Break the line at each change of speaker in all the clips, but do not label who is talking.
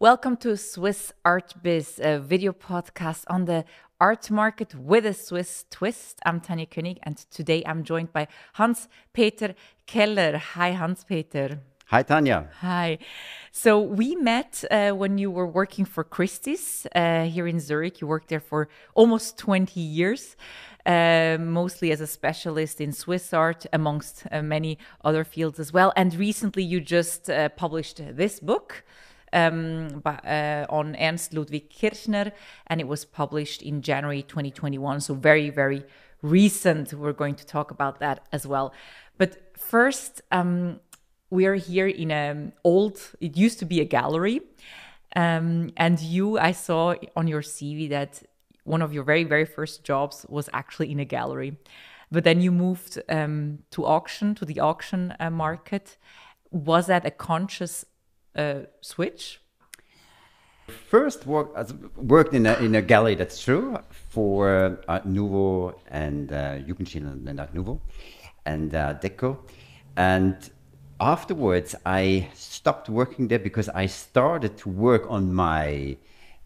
Welcome to Swiss Art Biz, a video podcast on the art market with a Swiss twist. I'm Tanya König, and today I'm joined by Hans Peter Keller. Hi, Hans Peter.
Hi, Tanya.
Hi. So we met uh, when you were working for Christie's uh, here in Zurich. You worked there for almost 20 years. Uh, mostly as a specialist in Swiss art, amongst uh, many other fields as well. And recently, you just uh, published this book, um, uh, on Ernst Ludwig Kirchner, and it was published in January 2021. So very, very recent. We're going to talk about that as well. But first, um, we are here in an old. It used to be a gallery, um, and you, I saw on your CV that one of your very, very first jobs was actually in a gallery. But then you moved um, to auction, to the auction uh, market. Was that a conscious uh, switch?
First, work, worked in a, in a gallery, that's true, for uh, Art Nouveau and uh, Jugendstil and Art Nouveau and uh, Deco. And afterwards, I stopped working there because I started to work on my,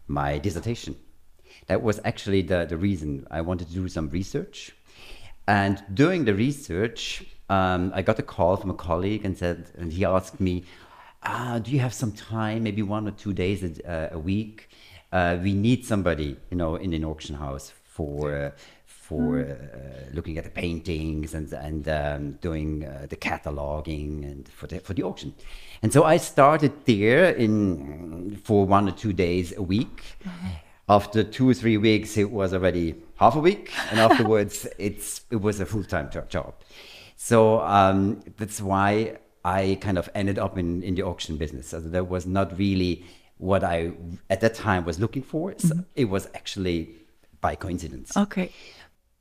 my dissertation. That was actually the, the reason I wanted to do some research. And during the research, um, I got a call from a colleague and said, and he asked me, uh, do you have some time, maybe one or two days a, uh, a week? Uh, we need somebody, you know, in an auction house for uh, for uh, looking at the paintings and and um, doing uh, the cataloging and for the for the auction. And so I started there in for one or two days a week. Mm-hmm. After two or three weeks, it was already half a week, and afterwards, it's it was a full time job. So um, that's why I kind of ended up in, in the auction business. So that was not really what I at that time was looking for. So mm-hmm. It was actually by coincidence.
Okay.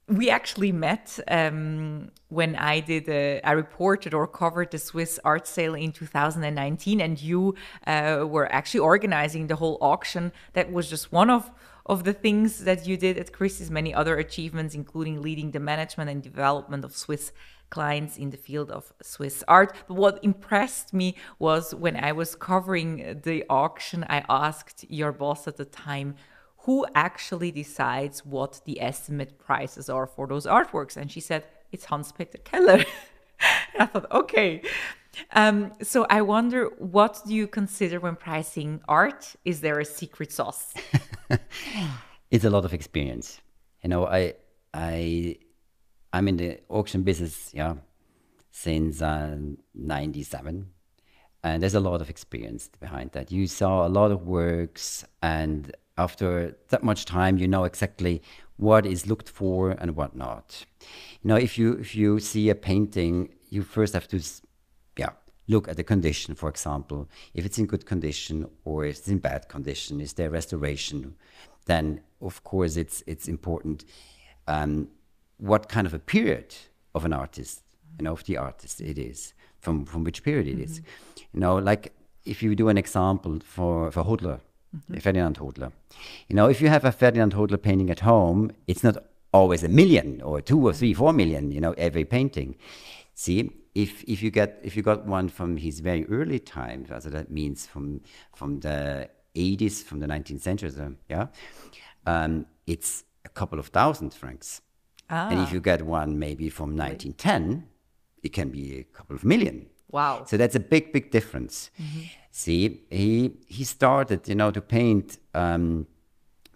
We actually met um, when I did a, I reported or covered the Swiss art sale in 2019, and you uh, were actually organizing the whole auction. That was just one of of the things that you did at Christie's. Many other achievements, including leading the management and development of Swiss clients in the field of Swiss art. But what impressed me was when I was covering the auction, I asked your boss at the time, who actually decides what the estimate prices are for those artworks? And she said, it's Hans Peter Keller. I thought, okay. Um, so I wonder, what do you consider when pricing art? Is there a secret sauce?
it's a lot of experience. You know, I I I'm in the auction business, yeah, since uh, '97, and there's a lot of experience behind that. You saw a lot of works, and after that much time, you know exactly what is looked for and what not. You know, if you if you see a painting, you first have to, yeah, look at the condition. For example, if it's in good condition or if it's in bad condition, is there restoration? Then of course it's it's important. Um, what kind of a period of an artist, you know, of the artist it is, from, from which period it mm-hmm. is. You know, like if you do an example for, for Hodler, mm-hmm. Ferdinand Hodler, you know, if you have a Ferdinand Hodler painting at home, it's not always a million or two or three, four million, you know, every painting. See, if if you get if you got one from his very early time, so that means from from the 80s, from the 19th century, so, yeah, um, it's a couple of thousand francs. Ah. And if you get one maybe from 1910, it can be a couple of million.
Wow.
So that's a big, big difference. Mm-hmm. See, he he started, you know, to paint um,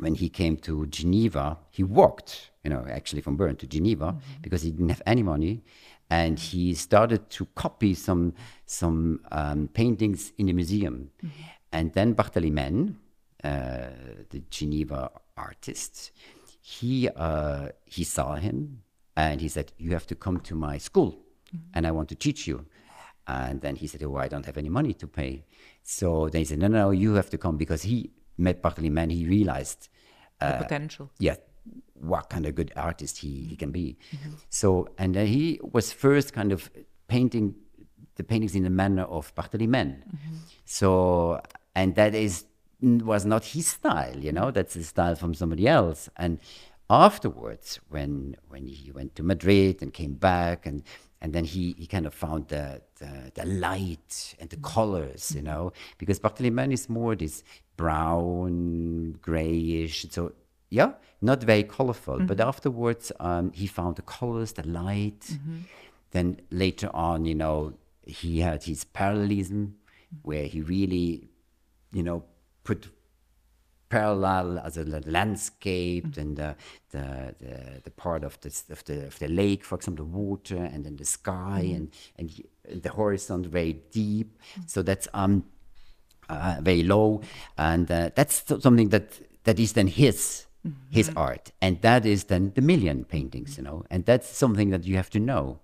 when he came to Geneva. He walked, you know, actually from Bern to Geneva mm-hmm. because he didn't have any money, and he started to copy some some um, paintings in the museum. Mm-hmm. And then Barthélémy Menn, uh, the Geneva artist, he uh, he saw him and he said, "You have to come to my school, mm-hmm. and I want to teach you." And then he said, "Oh, I don't have any money to pay." So then he said, "No, no, you have to come," because he met and he realized
uh, the potential.
Yeah, what kind of good artist he, he can be. Mm-hmm. So and then he was first kind of painting the paintings in the manner of Barthélémy. Mm-hmm. So and that is was not his style, you know, that's the style from somebody else. And afterwards, when when he went to Madrid and came back and and then he, he kind of found the, the, the light and the mm. colors, you know, because Barthélémy is more this brown, grayish. So, yeah, not very colorful. But mm-hmm. afterwards, um, he found the colors, the light. Mm-hmm. Then later on, you know, he had his parallelism, mm. where he really, you know, put parallel as a l- landscape and the, the, the, the part of the, of, the, of the lake, for example, the water and then the sky and, and the horizon very deep. So that's um, uh, very low. And uh, that's something that, that is then his. His art, and that is then the million paintings, you know, and that's something that you have to know.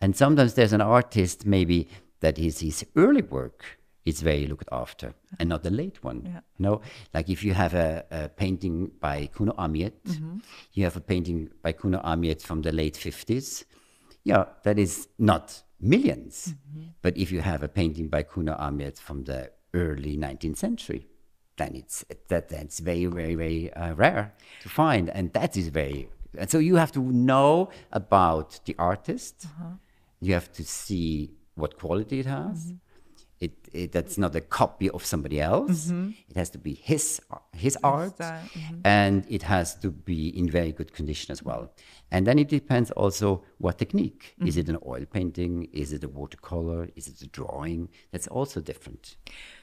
And sometimes there's an artist, maybe that is his early work, is very looked after and not the late one.
Yeah.
You know, like if you have a, a painting by Cuno Amiet, mm-hmm. you have a painting by Cuno Amiet from the late 50s. Yeah, that is not 1000000s mm-hmm. But if you have a painting by Cuno Amiet from the early 19th century, then it's that that's very very very uh, rare to find, and that is very. And so you have to know about the artist. Uh-huh. You have to see what quality it has. Mm-hmm. It, it that's not a copy of somebody else. Mm-hmm. It has to be his his art,
style, mm-hmm.
and it has to be in very good condition as well. And then it depends also what technique. Is mm-hmm. it an oil painting? Is it a watercolor? Is it a drawing? That's also different.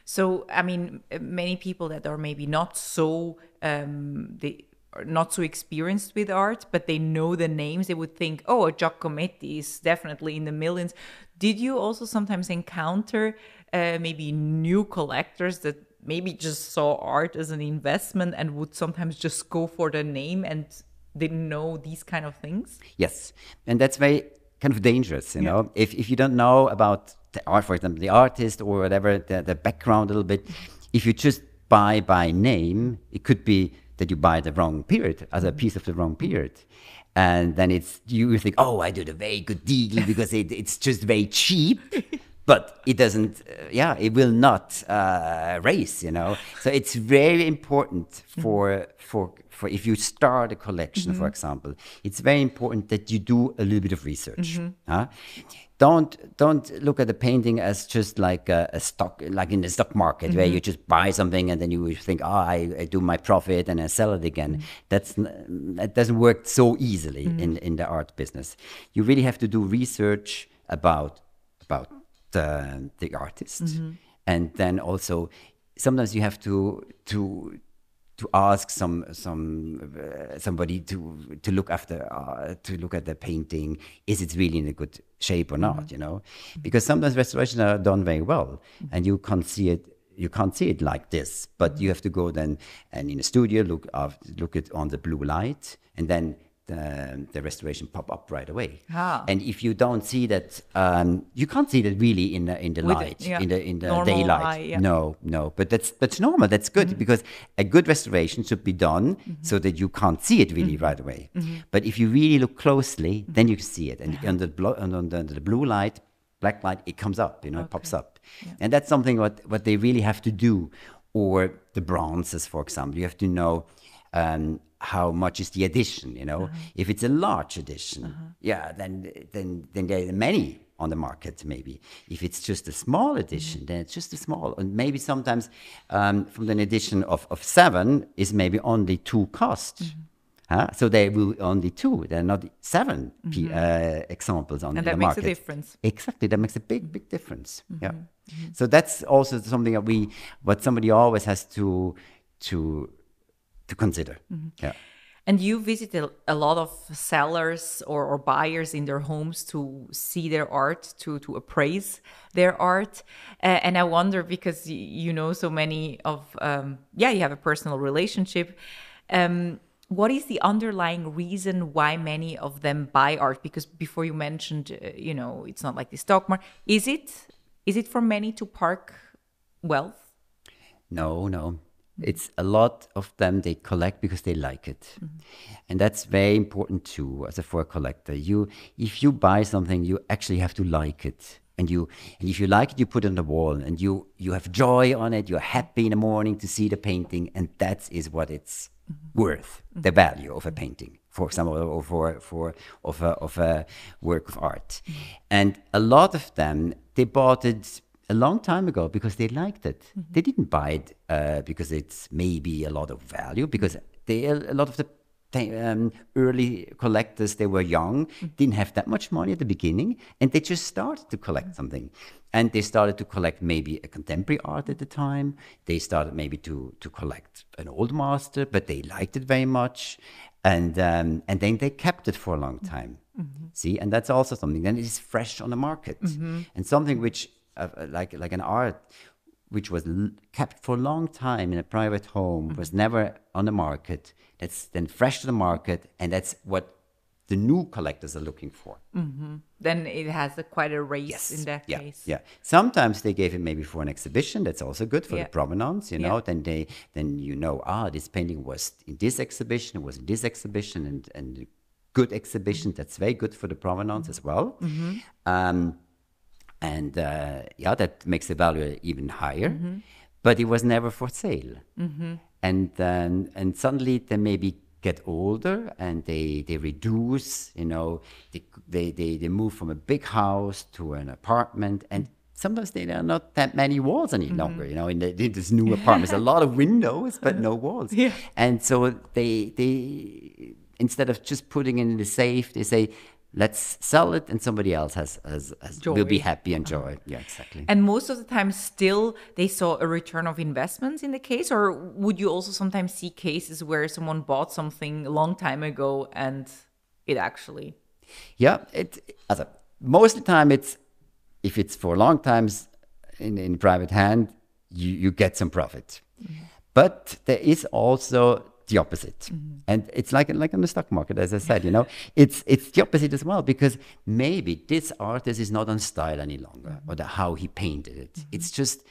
So, I mean, many people that are maybe not so um, they are not so experienced with art, but they know the names. They would think, "Oh, a Giacometti is definitely in the millions. Did you also sometimes encounter uh, maybe new collectors that maybe just saw art as an investment and would sometimes just go for the name and didn't know these kind of things?
Yes, and that's very kind of dangerous, you know. If if you don't know about the art, for example, the artist or whatever, the, the background a little bit, if you just buy by name, it could be that you buy the wrong period as a piece of the wrong period. And then it's you think, oh, I did a very good deal because it, it's just very cheap, but it doesn't. Uh, yeah, it will not uh, race, you know. So it's very important mm-hmm. for for for if you start a collection, for mm-hmm. example, it's very important that you do a little bit of research. Mm-hmm. huh? Don't don't look at the painting as just like a, a stock, like in the stock market, where you just buy something and then you think, oh, I, I do my profit and I sell it again. That's n- that doesn't work so easily in in the art business. You really have to do research about about the uh, the artist, mm-hmm. and then also sometimes you have to to to ask some some uh, somebody to to look after uh, to look at the painting. Is it really in a good shape or not mm-hmm. you know? Because sometimes restorations are done very well mm-hmm. and you can't see it you can't see it like this. But you have to go then and in a studio look of, look at on the blue light and then the, the restoration pop up right away
Ah.
and if you don't see that um, you can't see that really in the in the
With the-
light
yeah,
in the in the
normal
daylight
eye, yeah.
no, no, but that's that's normal. That's good
Mm-hmm.
because a good restoration should be done so that you can't see it
Mm-hmm.
really right away. But if you really look closely, then you can see it, and under the, under the blue light, black light, it comes up. You know, it pops up, and that's something what what they really have to do. Or the bronzes, for example, you have to know. Um, how much is the edition? You know, uh-huh. if it's a large edition, uh-huh. yeah, then then then there are many on the market maybe. If it's just a small mm-hmm. edition, then it's just a small. And maybe sometimes um, from an edition of, of seven is maybe only two cost. Mm-hmm. Huh? So there will only two. There are not 7 p mm-hmm. uh, examples on
And
the
that makes a difference.
Exactly, that makes a big, big difference. Yeah. So that's also something that we, what somebody always has to, to, to consider. Yeah.
And you visited a lot of sellers or, or buyers in their homes to see their art, to, to appraise their art. Uh, and I wonder because you know so many of, um, yeah, you have a personal relationship. Um, what is the underlying reason why many of them buy art? Because before you mentioned, uh, you know, it's not like the stock market. Is it? Is it for many to park wealth?
No, no. It's a lot of them they collect because they like it. Mm-hmm. And that's very important too as a for a collector. You if you buy something you actually have to like it. And you and if you like it you put it on the wall and you you have joy on it, you're happy in the morning to see the painting. And that is what it's mm-hmm. worth, the mm-hmm. value of a painting for example, or for for of a of a work of art, and a lot of them they bought it a long time ago because they liked it. They didn't buy it uh, because it's maybe a lot of value because they a lot of the um, early collectors they were young didn't have that much money at the beginning and they just started to collect something. And they started to collect maybe a contemporary art at the time. They started maybe to to collect an old master but they liked it very much. And um, and then they kept it for a long time. See? And that's also something then it is fresh on the market. And something which uh, like like an art which was l- kept for a long time in a private home, was never on the market. That's then fresh to the market, and that's what the new collectors are looking for.
Then it has a, quite a race in that
yeah,
case.
Yeah. Sometimes they gave it maybe for an exhibition. That's also good for
Yeah.
the provenance, you
Yeah.
know. Then they then you know, ah, this painting was in this exhibition, it was in this exhibition, and and good exhibition. That's very good for the provenance as well. Um, and uh, yeah, that makes the value even higher. Mm-hmm. But it was never for sale. Mm-hmm. And then and suddenly they maybe get older and they they reduce. You know, they they they, they move from a big house to an apartment and. Sometimes there are not that many walls any mm-hmm. longer, you know. In, the, in this new apartments, a lot of windows, but no walls.
Yeah.
And so they they instead of just putting it in the safe, they say, let's sell it, and somebody else has, has, has will be happy and uh-huh. joy. Yeah, exactly.
And most of the time, still, they saw a return of investments in the case, or would you also sometimes see cases where someone bought something a long time ago and it actually
yeah, it also, most of the time it's if it's for long times in in private hand, you you get some profit, mm-hmm. but there is also the opposite, mm-hmm. and it's like like on the stock market, as I said, you know, it's it's the opposite as well because maybe this artist is not on style any longer, mm-hmm. or the, how he painted it. Mm-hmm. It's just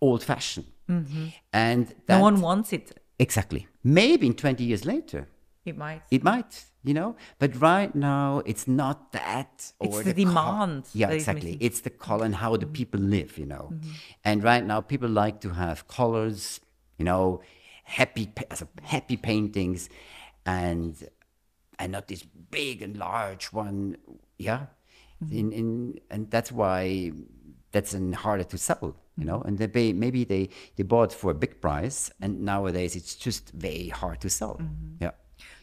old fashioned, and
no one wants it?
exactly maybe in twenty years later.
It might.
It might, you know, but right now it's not that.
It's the
co-
demand
yeah, exactly. It's the color and how the people live, you know. And right now people like to have colors, you know, happy, also uh, happy paintings, and and not this big and large one. Yeah, mm-hmm. in in and that's why that's an harder to sell. You know, and they pay, maybe they they bought for a big price, and nowadays it's just very hard to sell. Mm-hmm. Yeah.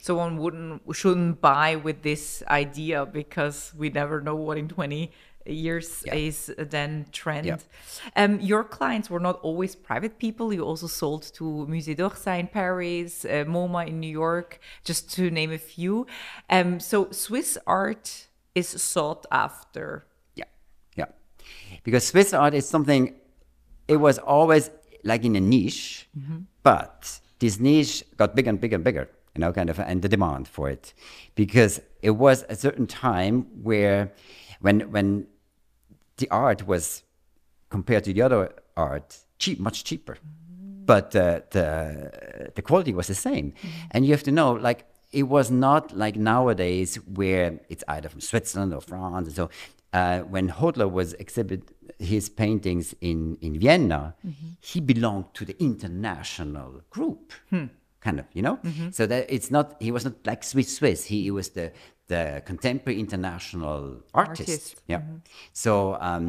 So one wouldn't shouldn't buy with this idea because we never know what in 20 years
Yeah.
is then trend.
Yeah.
Um, your clients were not always private people. You also sold to Musée d'Orsay in Paris, uh, MoMA in New York, just to name a few. Um, so Swiss art is sought after.
Yeah, yeah. Because Swiss art is something, it was always like in a niche, but this niche got bigger and bigger and bigger, you know, kind of, and the demand for it. Because it was a certain time where, when, when the art was compared to the other art, cheap, much cheaper. But uh, the the quality was the same, and you have to know, like it was not like nowadays where it's either from Switzerland or France. And so uh, when Hodler was exhibit his paintings in in Vienna, he belonged to the international group, kind of, you know. So that it's not he was not like Swiss Swiss. He, he was the the contemporary international artist.
Artist.
Yeah. So um,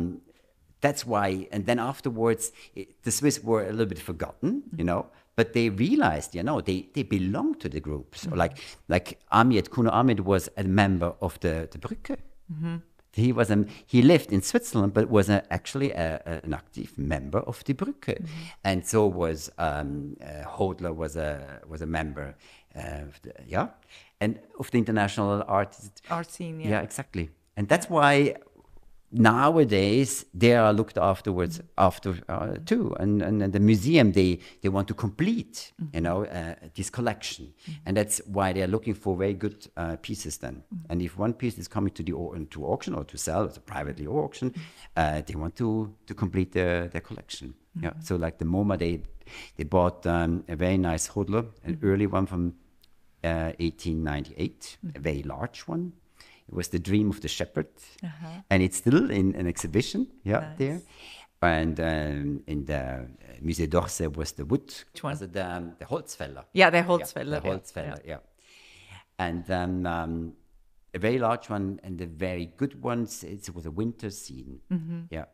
that's why, and then afterwards, it, the Swiss were a little bit forgotten, you know, but they realized, you know, they, they belong to the group. So like like Amiet, Cuno Amiet was a member of the, the Brücke. He was a, he lived in Switzerland, but was a, actually a, an active member of the Brücke, and so was um, uh, Hodler was a was a member, uh, of the, yeah, and of the international art
Art scene, yeah.
yeah, exactly. And that's why nowadays they are looked afterwards after uh, too. And, and, and the museum they they want to complete, you know, uh, this collection, and that's why they are looking for very good uh, pieces. Then, and if one piece is coming to the to auction or to sell, it's a privately auction, uh, they want to to complete their their collection. Yeah. So like the MoMA, they they bought um, a very nice Hodler, an early one from uh, 1898, a very large one. It was the dream of the shepherd, and it's still in an exhibition, yeah, there. And um, in the uh, Musée d'Orsay was the wood,
Which one?
also the, um, the Holzfäller.
Yeah, the
Yeah, the
yeah,
Holzfäller, yeah. and then um, a very large one and the very good ones. It was a winter scene. Yeah,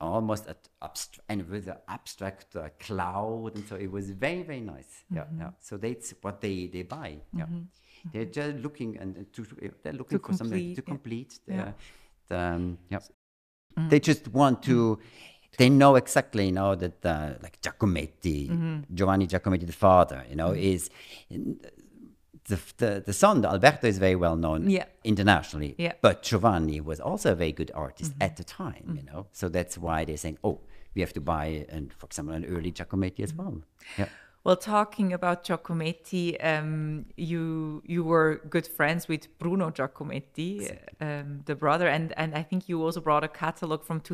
almost at abstract and with an abstract uh, cloud, and so it was very very nice. Yeah, yeah. Mm-hmm. So that's what they they buy. Yeah, mm-hmm. they're just looking and and to uh, they're looking for something to
complete, yeah.
The, the, um, yeah. Mm. They just want to. Mm. They know exactly, you know, that uh, like Giacometti, mm-hmm. Giovanni Giacometti, the father, you know, is the, the the son, Alberto, is very well known
Yeah.
internationally.
Yeah.
But Giovanni was also a very good artist at the time, you know. So that's why they're saying, oh, we have to buy, and for example, an early Giacometti as well. Yeah.
Well, talking about Giacometti, um, you you were good friends with Bruno Giacometti, um, the brother, and and I think you also brought a catalog from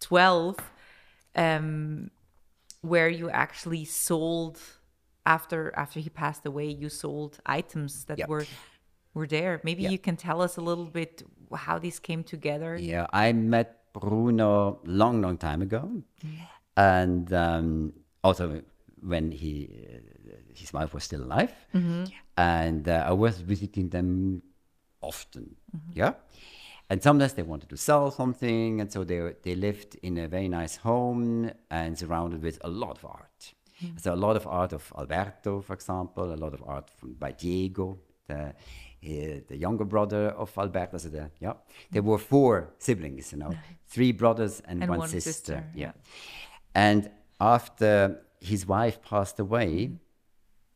2012, um, where you actually sold after after he passed away. You sold items that
Yeah.
were were there. Maybe
Yeah.
you can tell us a little bit how these came together.
Yeah, I met Bruno long, long time ago, and um, also when he uh, his wife was still alive, and uh, I was visiting them often. Yeah, and sometimes they wanted to sell something, and so they they lived in a very nice home and surrounded with a lot of art. Mm. So a lot of art of Alberto, for example, a lot of art from, by Diego, the uh, the younger brother of Alberto. So the, yeah, there were four siblings, you know, three brothers and,
And
one,
one
sister.
sister,
Yeah, and after his wife passed away, mm.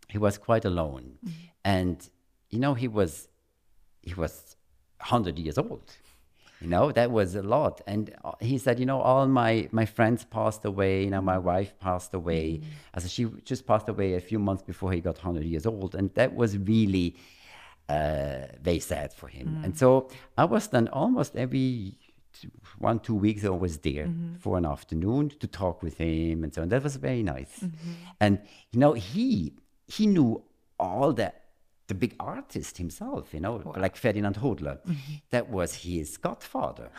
he was quite alone, mm. and you know he was he was 100 years old you know that was a lot. And uh, he said you know all my my friends passed away you know my wife passed away. As she just passed away a few months before he got 100 years old. And that was really uh, very sad for him. And so i was then almost every two, one two weeks i was there for an afternoon to talk with him and so on. That was very nice. And you know he he knew all the the big artist himself, you know, like Ferdinand Hodler. That was his godfather,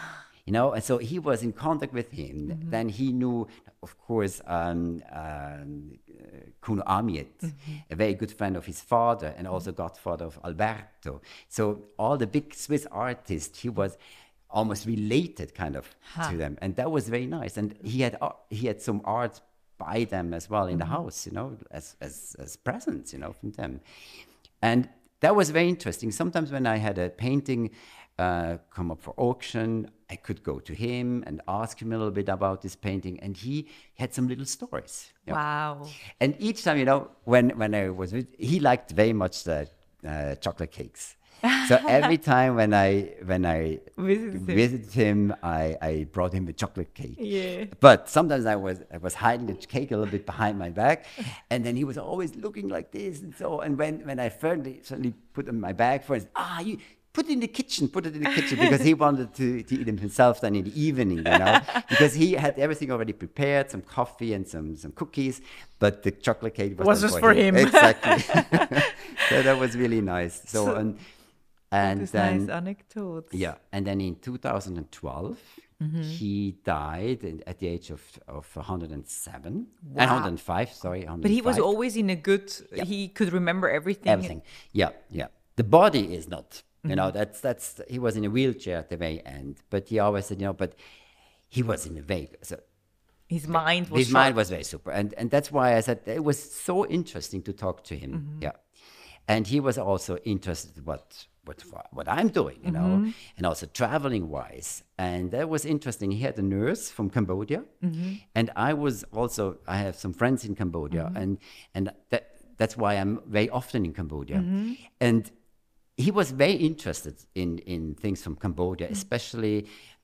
you know, and so he was in contact with him. Then he knew, of course, um, um, uh, Cuno Amiet, a very good friend of his father and also godfather of Alberto. So all the big Swiss artists, he was almost related kind of to them, and that was very nice. And he had ar- he had some art by them as well in the house, you know, as as as presents, you know, from them. And that was very interesting. Sometimes when I had a painting uh, come up for auction, I could go to him and ask him a little bit about this painting, and he had some little stories. you know.
Wow.
And each time, you know, when when I was with, he liked very much the uh, chocolate cakes. So every time when I when I
Visited him.
visited him, I, I brought him a chocolate cake.
Yeah.
But sometimes I was I was hiding the cake a little bit behind my back, and then he was always looking like this and so. And when when I finally suddenly put it in my bag for him, ah, you put it in the kitchen, put it in the kitchen because he wanted to, to eat it himself then in the evening, you know, because he had everything already prepared, some coffee and some some cookies, but the chocolate cake was,
Was just for him.
Exactly. so that was really nice. So,
So-
and and
This
then
nice anecdote.
yeah, and then in 2012,
Mm-hmm.
he died at the age of, of 107,
Wow.
and 105, sorry. 105.
But he was always in a good. He could remember everything.
Everything. Yeah, yeah. The body is not, you
Mm-hmm.
know, that's, that's, he was in a wheelchair at the very end, but he always said, you know, but he was in a very, so
His mind was.
his mind was very super. And, and that's why I said it was so interesting to talk to him.
Mm-hmm.
Yeah. And he was also interested what what what I'm doing, you know,
Mm-hmm.
and also traveling wise. And that was interesting. He had a nurse from Cambodia,
Mm-hmm.
and I was also I have some friends in Cambodia,
Mm-hmm.
and and that that's why I'm very often in Cambodia.
Mm-hmm.
And he was very interested in, in things from Cambodia,
Mm-hmm.
especially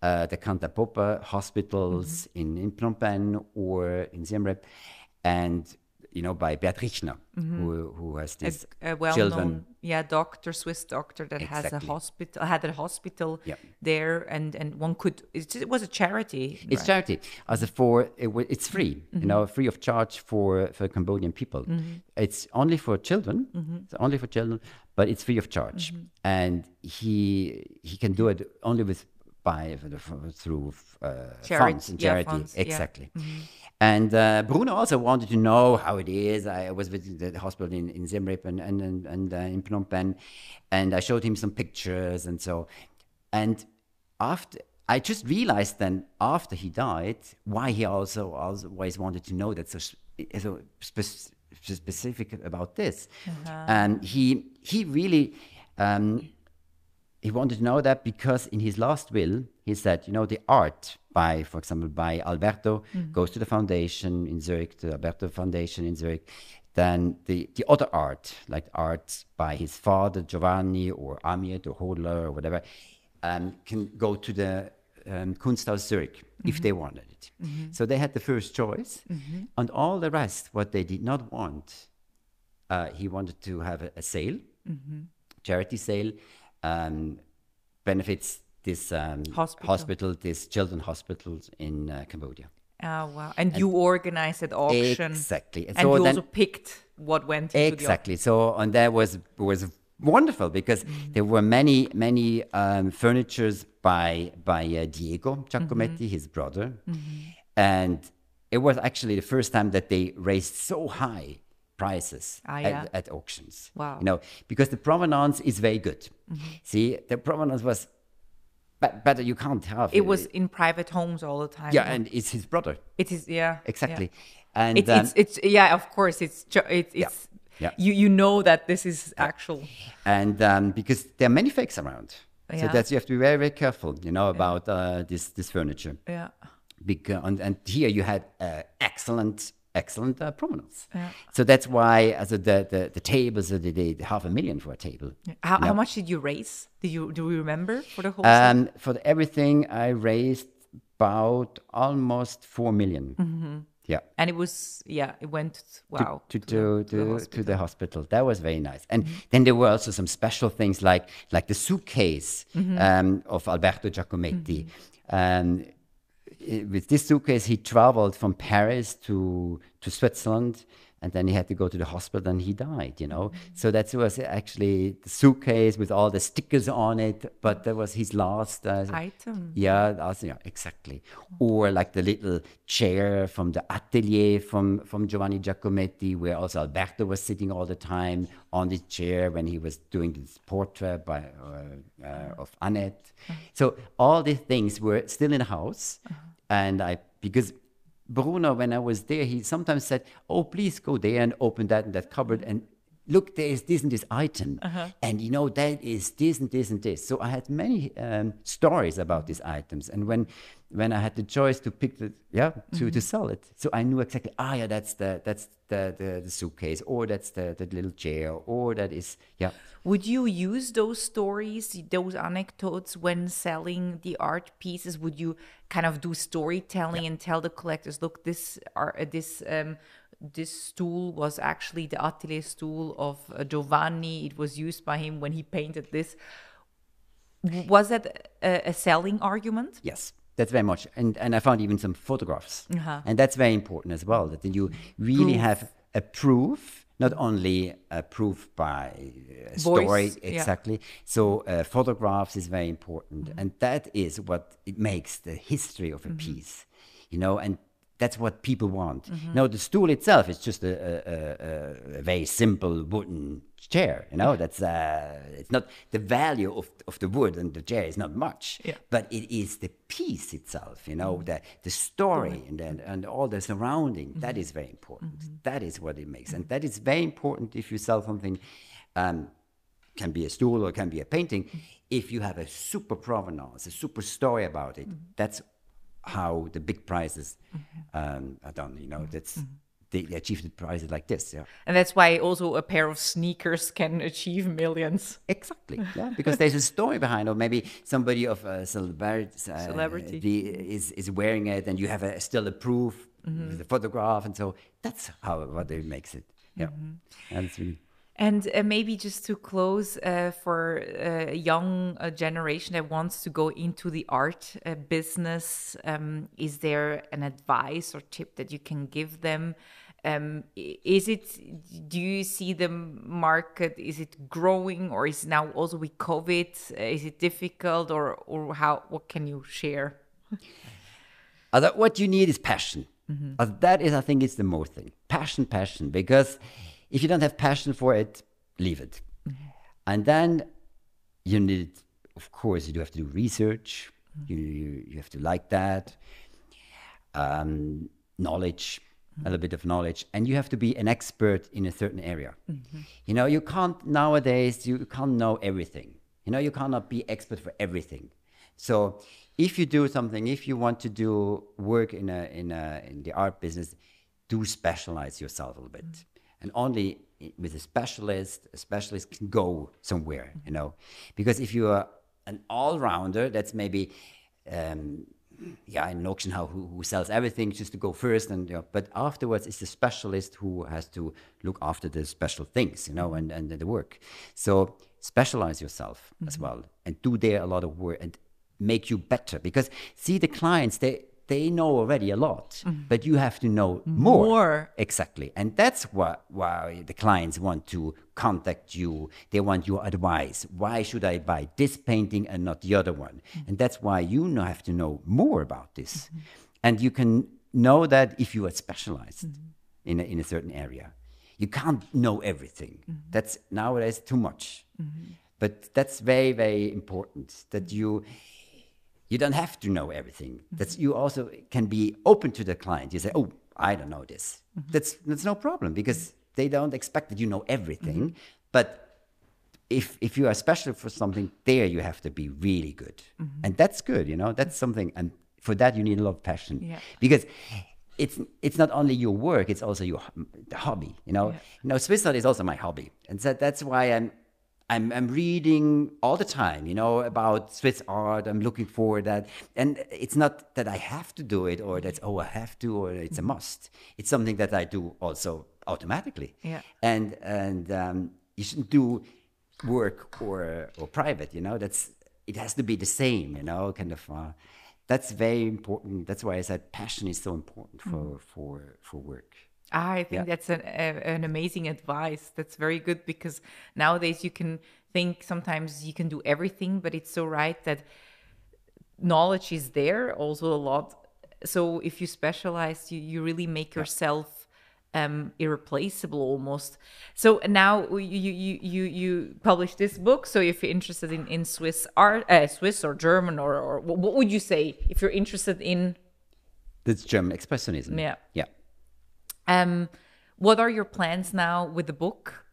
uh, the Kantha Bopha hospitals
Mm-hmm.
in, in Phnom Penh or in Siem Reap, and you know by Beat Richner, mhm. who, who has
a,
this
a well-known,
children.
yeah, doctor, Swiss doctor that has a hospital, had a hospital there, and and one could. It, it was a charity.
It's
right?
charity. As a for it, it's free, you mm-hmm. know, free of charge for for Cambodian people. Mm-hmm. It's only for children. Mm-hmm. It's only for children, but it's free of charge, and he he can do it only with by through uh,
Charity-
funds and
yeah,
charity
funds, yeah.
exactly. And uh, Bruno also wanted to know how it is. I was with the hospital in, in Siem Reap and, and, and, and uh, in Phnom Penh, and I showed him some pictures and so. And after, I just realized then after he died why he also always wanted to know that so, so spe- specific about this. And he he really um, he wanted to know that because in his last will he said, you know, the art by, for example, by Alberto goes to the foundation in Zurich, the Alberto Foundation in Zurich. Then the, the other art, like art by his father Giovanni or Amiet or Hodler or whatever, um, can go to the um, Kunsthaus Zurich if they wanted it. So they had the first choice, and all the rest, what they did not want, uh, he wanted to have a, a sale, charity sale, um, benefits this um,
Hospital.
this children hospitals in uh, Cambodia.
Oh wow! And, you organized that auction,
Exactly.
and
so
you
then-
also picked what went.
Exactly. So and that was was wonderful because
Mm-hmm.
there were many many um, furnitures by by uh, Diego Giacometti,
Mm-hmm.
his brother, and it was actually the first time that they raised so high prices
Ah,
at,
yeah.
at auctions.
Wow. Mm-hmm.
You know, because the provenance is very good. See, the provenance was, but better you can't have
It was in private homes all the time.
yeah, and it's his brother
it is yeah
exactly,
yeah.
and
It's,
um,
it's it's yeah of course it's ju- it's it's
Yeah.
you you know that this is actual
and um, because there are many fakes around. So
Yeah.
that's you have to be very very careful, you know, about uh, this this furniture.
yeah
Because and, and here you had uh, excellent excellent uh, provenance.
Yeah.
So that's why as the the, the tables uh, they did half a million for a table.
how, how much did you raise did you do you remember for the whole?
Um, for the, everything I raised about almost four million.
Mm-hmm.
Yeah.
and it was yeah it went wow
to
the-
to
the
to, to,
hospital.
the hospital. That was very nice. And
Mm-hmm.
then there were also some special things like like the suitcase
Mm-hmm.
um, of Alberto Giacometti. Um, i- with this suitcase, he traveled from Paris to to Switzerland. And then he had to go to the hospital and he died, you know.
Mm-hmm.
So that was actually the suitcase with all the stickers on it. But that was his last uh,
item
yeah, also, yeah, exactly. Or like the little chair from the atelier from, from Giovanni Giacometti, where also Alberto was sitting all the time on this chair when he was doing this portrait by, uh, uh, of Annette. So all these things were still in the house. And I, because Bruno, when I was there, he sometimes said, Oh, please go there and open that and that cupboard. And look, there is this and this item. And you know, that is this and this and this. So I had many um, stories about these items. And when when I had the choice to pick the yeah to, to sell it, so I knew exactly ah yeah that's the that's the the, the suitcase or that's the, the little chair or that is yeah
Would you use those stories, those anecdotes when selling the art pieces? Would you kind of do storytelling and tell the collectors, look, this art, uh, this um, this stool was actually the atelier stool of uh, Giovanni. It was used by him when he painted this. Was that a, a selling argument?
Yes, that's very much. And and I found even some photographs, and that's very important as well. That you really
Proof.
have a proof, not only a proof by a story
Voice, yeah.
exactly. So uh, photographs is very important, and that is what it makes the history of a piece, you know. And that's what people want. Mm-hmm. No, the stool itself is just a, a, a, a very simple wooden chair. You know, that's uh, it's not the value of, of the wood and the chair is not much,
Yeah.
but it is the piece itself. You know, mm-hmm. the the story and then and all the surrounding. that mm-hmm. is very important. That is what it makes, and that is very important if you sell something. Um, can be a stool or can be a painting. If you have a super provenance, a super story about it, that's how the big prizes um, are done. You know, that's they, they achieve the prizes like this. Yeah,
And that's why also a pair of sneakers can achieve millions.
exactly. Yeah, because there's a story behind, or maybe somebody of a celebrity, uh,
Celebrity.
the- is is wearing it, and you have a, still a proof, with a photograph, and so that's how what it makes it. Yeah, and it's really.
And uh, maybe just to close, uh, for a young uh, generation that wants to go into the art uh, business, um, is there an advice or tip that you can give them? Um, is it? Do you see the market? Is it growing, or is now also with COVID? Uh, is it difficult, or or how? What can you share?
What you need is passion. Uh, that is, I think, is the most thing. Passion, passion. Because if you don't have passion for it, leave it. Mm-hmm. And then you need, of course, you do have to do research. Mm-hmm. You, you you have to like that. Um, knowledge, a little mm-hmm. bit of knowledge, and you have to be an expert in a certain area. You know, you can't nowadays. You can't know everything. You know, you cannot be expert for everything. So, if you do something, if you want to do work in a in a in the art business, do specialize yourself a little bit, and only with a specialist, a specialist can go somewhere. You know, because if you are an all rounder, that's maybe. Um, yeah, in an auction house who, who sells everything just to go first, and you know, but afterwards it's the specialist who has to look after the special things, you know, and, and the work. So specialize yourself as well, and do there a lot of work and make you better. Because see, the clients they they know already a lot, mm-hmm. but you have to know more.
More.
Exactly. And that's why, why the clients want to contact you. They want your advice. Why should I buy this painting and not the other one? Mm-hmm. And that's why you know, have to know more about this. Mm-hmm. And you can know that if you are specialized in, a, in a certain area. You can't know everything. That's nowadays too much. But that's very, very important that you you don't have to know everything. That's you also can be open to the client. You say, "Oh, I don't know this." Mm-hmm. That's that's no problem because they don't expect that you know everything. Mm-hmm. But if if you are special for something, there you have to be really good, mm-hmm. and that's good. You know, that's something, and for that you need a lot of passion
Yeah.
because. It's it's not only your work; it's also your the hobby. You know,
Yeah.
you know, Swiss art is also my hobby, and so that's why I'm I'm, I'm reading all the time, you know, about Swiss art. I'm looking for that. And it's not that I have to do it or that's, oh, I have to or it's a must. It's something that I do also automatically.
Yeah.
And, and um, you shouldn't do work or, or private, you know, that's, it has to be the same, you know, kind of, uh, that's very important. That's why I said passion is so important for, for, for work.
I think
Yeah.
that's an, a, an amazing advice. That's very good because nowadays you can think sometimes you can do everything, but it's so right that knowledge is there also a lot. So if you specialize, you, you really make yourself um, irreplaceable almost. So now you you you you publish this book. So if you're interested in in Swiss art, uh, Swiss or German or or what what would you say if you're interested in
That's German expressionism.
Yeah.
Yeah.
Um, what are your plans now with the book?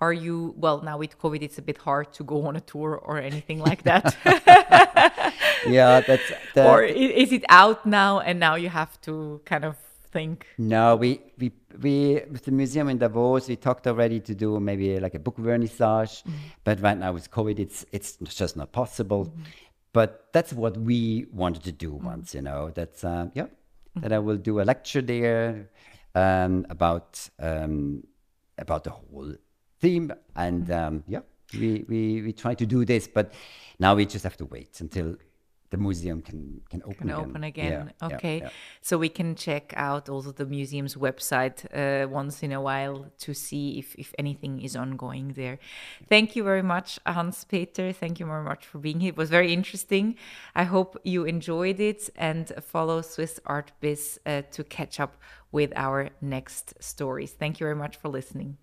Are you well now with COVID? It's a bit hard to go on a tour or anything like that.
Yeah, that's the,
or is it out now and now you have to kind of think?
No, we, we, we, with the museum in Davos, we talked already to do maybe like a book vernissage, but right now with COVID, it's, it's just not possible. But that's what we wanted to do once, you know, that's, uh, yeah, that I will do a lecture there um, about, um, about the whole theme. And um, yeah, we, we, we try to do this, but now we just have to wait until the museum can, can open
Can
again.
open again.
yeah,
okay.
yeah.
So we can check out also the museum's website uh, once in a while to see if, if anything is ongoing there. Thank you very much, Hans Peter. Thank you very much for being here. It was very interesting. I hope you enjoyed it and follow Swiss Art Biz uh, to catch up with our next stories. Thank you very much for listening.